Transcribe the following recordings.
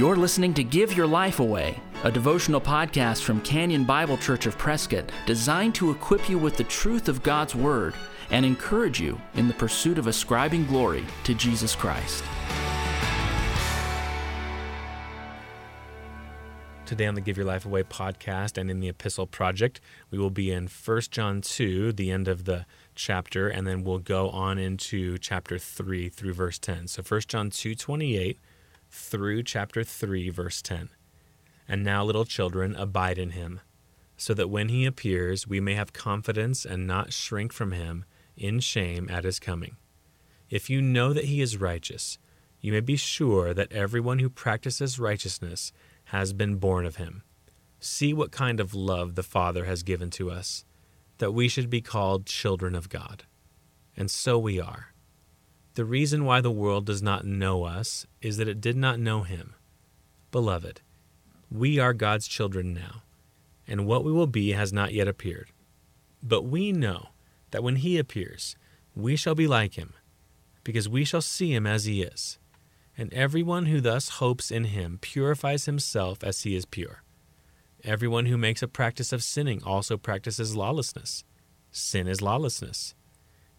You're listening to Give Your Life Away, a devotional podcast from Canyon Bible Church of Prescott designed to equip you with the truth of God's Word and encourage you in the pursuit of ascribing glory to Jesus Christ. Today on the Give Your Life Away podcast and in the Epistle Project, we will be in 1 John 2, the end of the chapter, and then we'll go on into chapter 3 through verse 10. So 1 John 2 28 through chapter 3, verse 10. And now, little children, abide in him, so that when he appears, we may have confidence and not shrink from him in shame at his coming. If you know that he is righteous, you may be sure that everyone who practices righteousness has been born of him. See what kind of love the Father has given to us, that we should be called children of God. And so we are. The reason why the world does not know us is that it did not know him. Beloved, we are God's children now, and what we will be has not yet appeared. But we know that when he appears, we shall be like him, because we shall see him as he is. And everyone who thus hopes in him purifies himself as he is pure. Everyone who makes a practice of sinning also practices lawlessness. Sin is lawlessness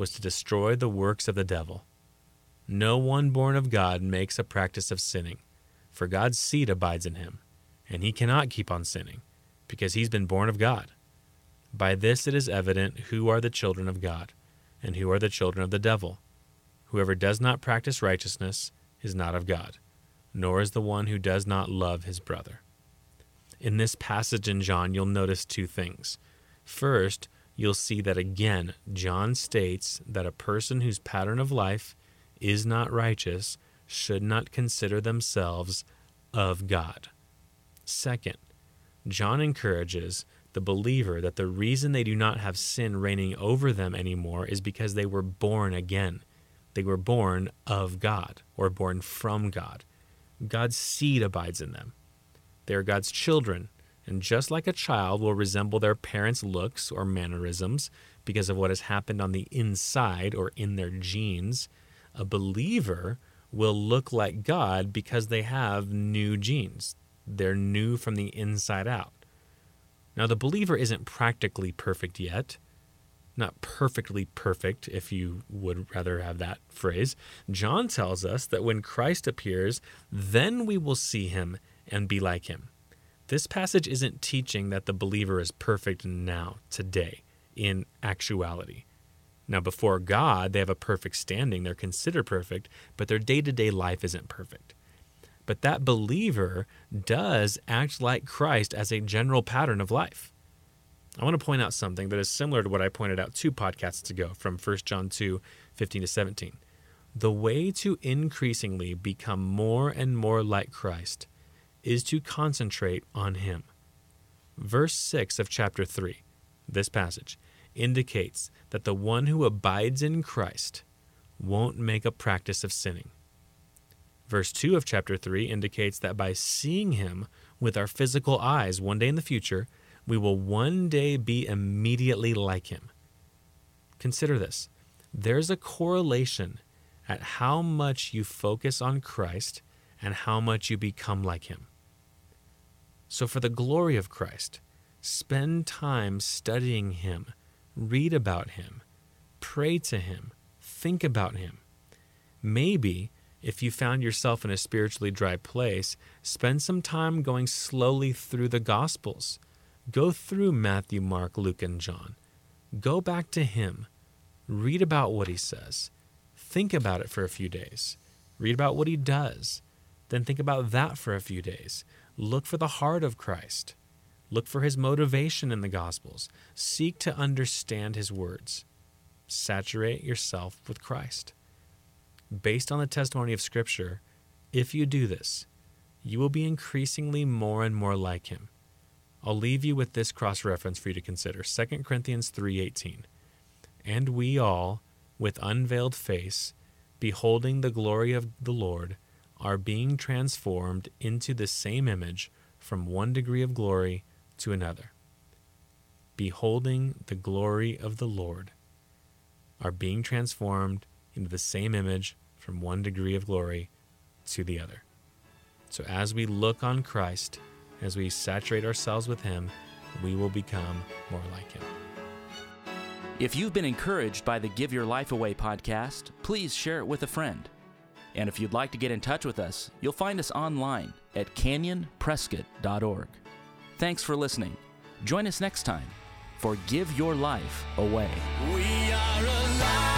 was to destroy the works of the devil. No one born of God makes a practice of sinning, for God's seed abides in him, and he cannot keep on sinning, because he's been born of God. By this it is evident who are the children of God, and who are the children of the devil. Whoever does not practice righteousness is not of God, nor is the one who does not love his brother. In this passage in John, you'll notice two things. First, you'll see that again, John states that a person whose pattern of life is not righteous should not consider themselves of God. Second, John encourages the believer that the reason they do not have sin reigning over them anymore is because they were born again. They were born of God or born from God. God's seed abides in them. They are God's children and just like a child will resemble their parents' looks or mannerisms because of what has happened on the inside or in their genes, a believer will look like God because they have new genes. They're new from the inside out. Now, the believer isn't practically perfect yet. Not perfectly perfect, if you would rather have that phrase. John tells us that when Christ appears, then we will see him and be like him. This passage isn't teaching that the believer is perfect now, today, in actuality. Now, before God, they have a perfect standing. They're considered perfect, but their day to day life isn't perfect. But that believer does act like Christ as a general pattern of life. I want to point out something that is similar to what I pointed out two podcasts ago from 1 John 2 15 to 17. The way to increasingly become more and more like Christ is to concentrate on Him. Verse 6 of chapter 3, this passage, indicates that the one who abides in Christ won't make a practice of sinning. Verse 2 of chapter 3 indicates that by seeing Him with our physical eyes one day in the future, we will one day be immediately like Him. Consider this there's a correlation at how much you focus on Christ and how much you become like Him. So, for the glory of Christ, spend time studying Him, read about Him, pray to Him, think about Him. Maybe, if you found yourself in a spiritually dry place, spend some time going slowly through the Gospels. Go through Matthew, Mark, Luke, and John. Go back to Him. Read about what He says. Think about it for a few days. Read about what He does. Then think about that for a few days. Look for the heart of Christ. Look for his motivation in the Gospels. Seek to understand his words. Saturate yourself with Christ. Based on the testimony of Scripture, if you do this, you will be increasingly more and more like him. I'll leave you with this cross reference for you to consider 2 Corinthians 3:18. And we all, with unveiled face, beholding the glory of the Lord, are being transformed into the same image from one degree of glory to another. Beholding the glory of the Lord, are being transformed into the same image from one degree of glory to the other. So as we look on Christ, as we saturate ourselves with Him, we will become more like Him. If you've been encouraged by the Give Your Life Away podcast, please share it with a friend. And if you'd like to get in touch with us, you'll find us online at canyonprescott.org. Thanks for listening. Join us next time for Give Your Life Away. We are alive.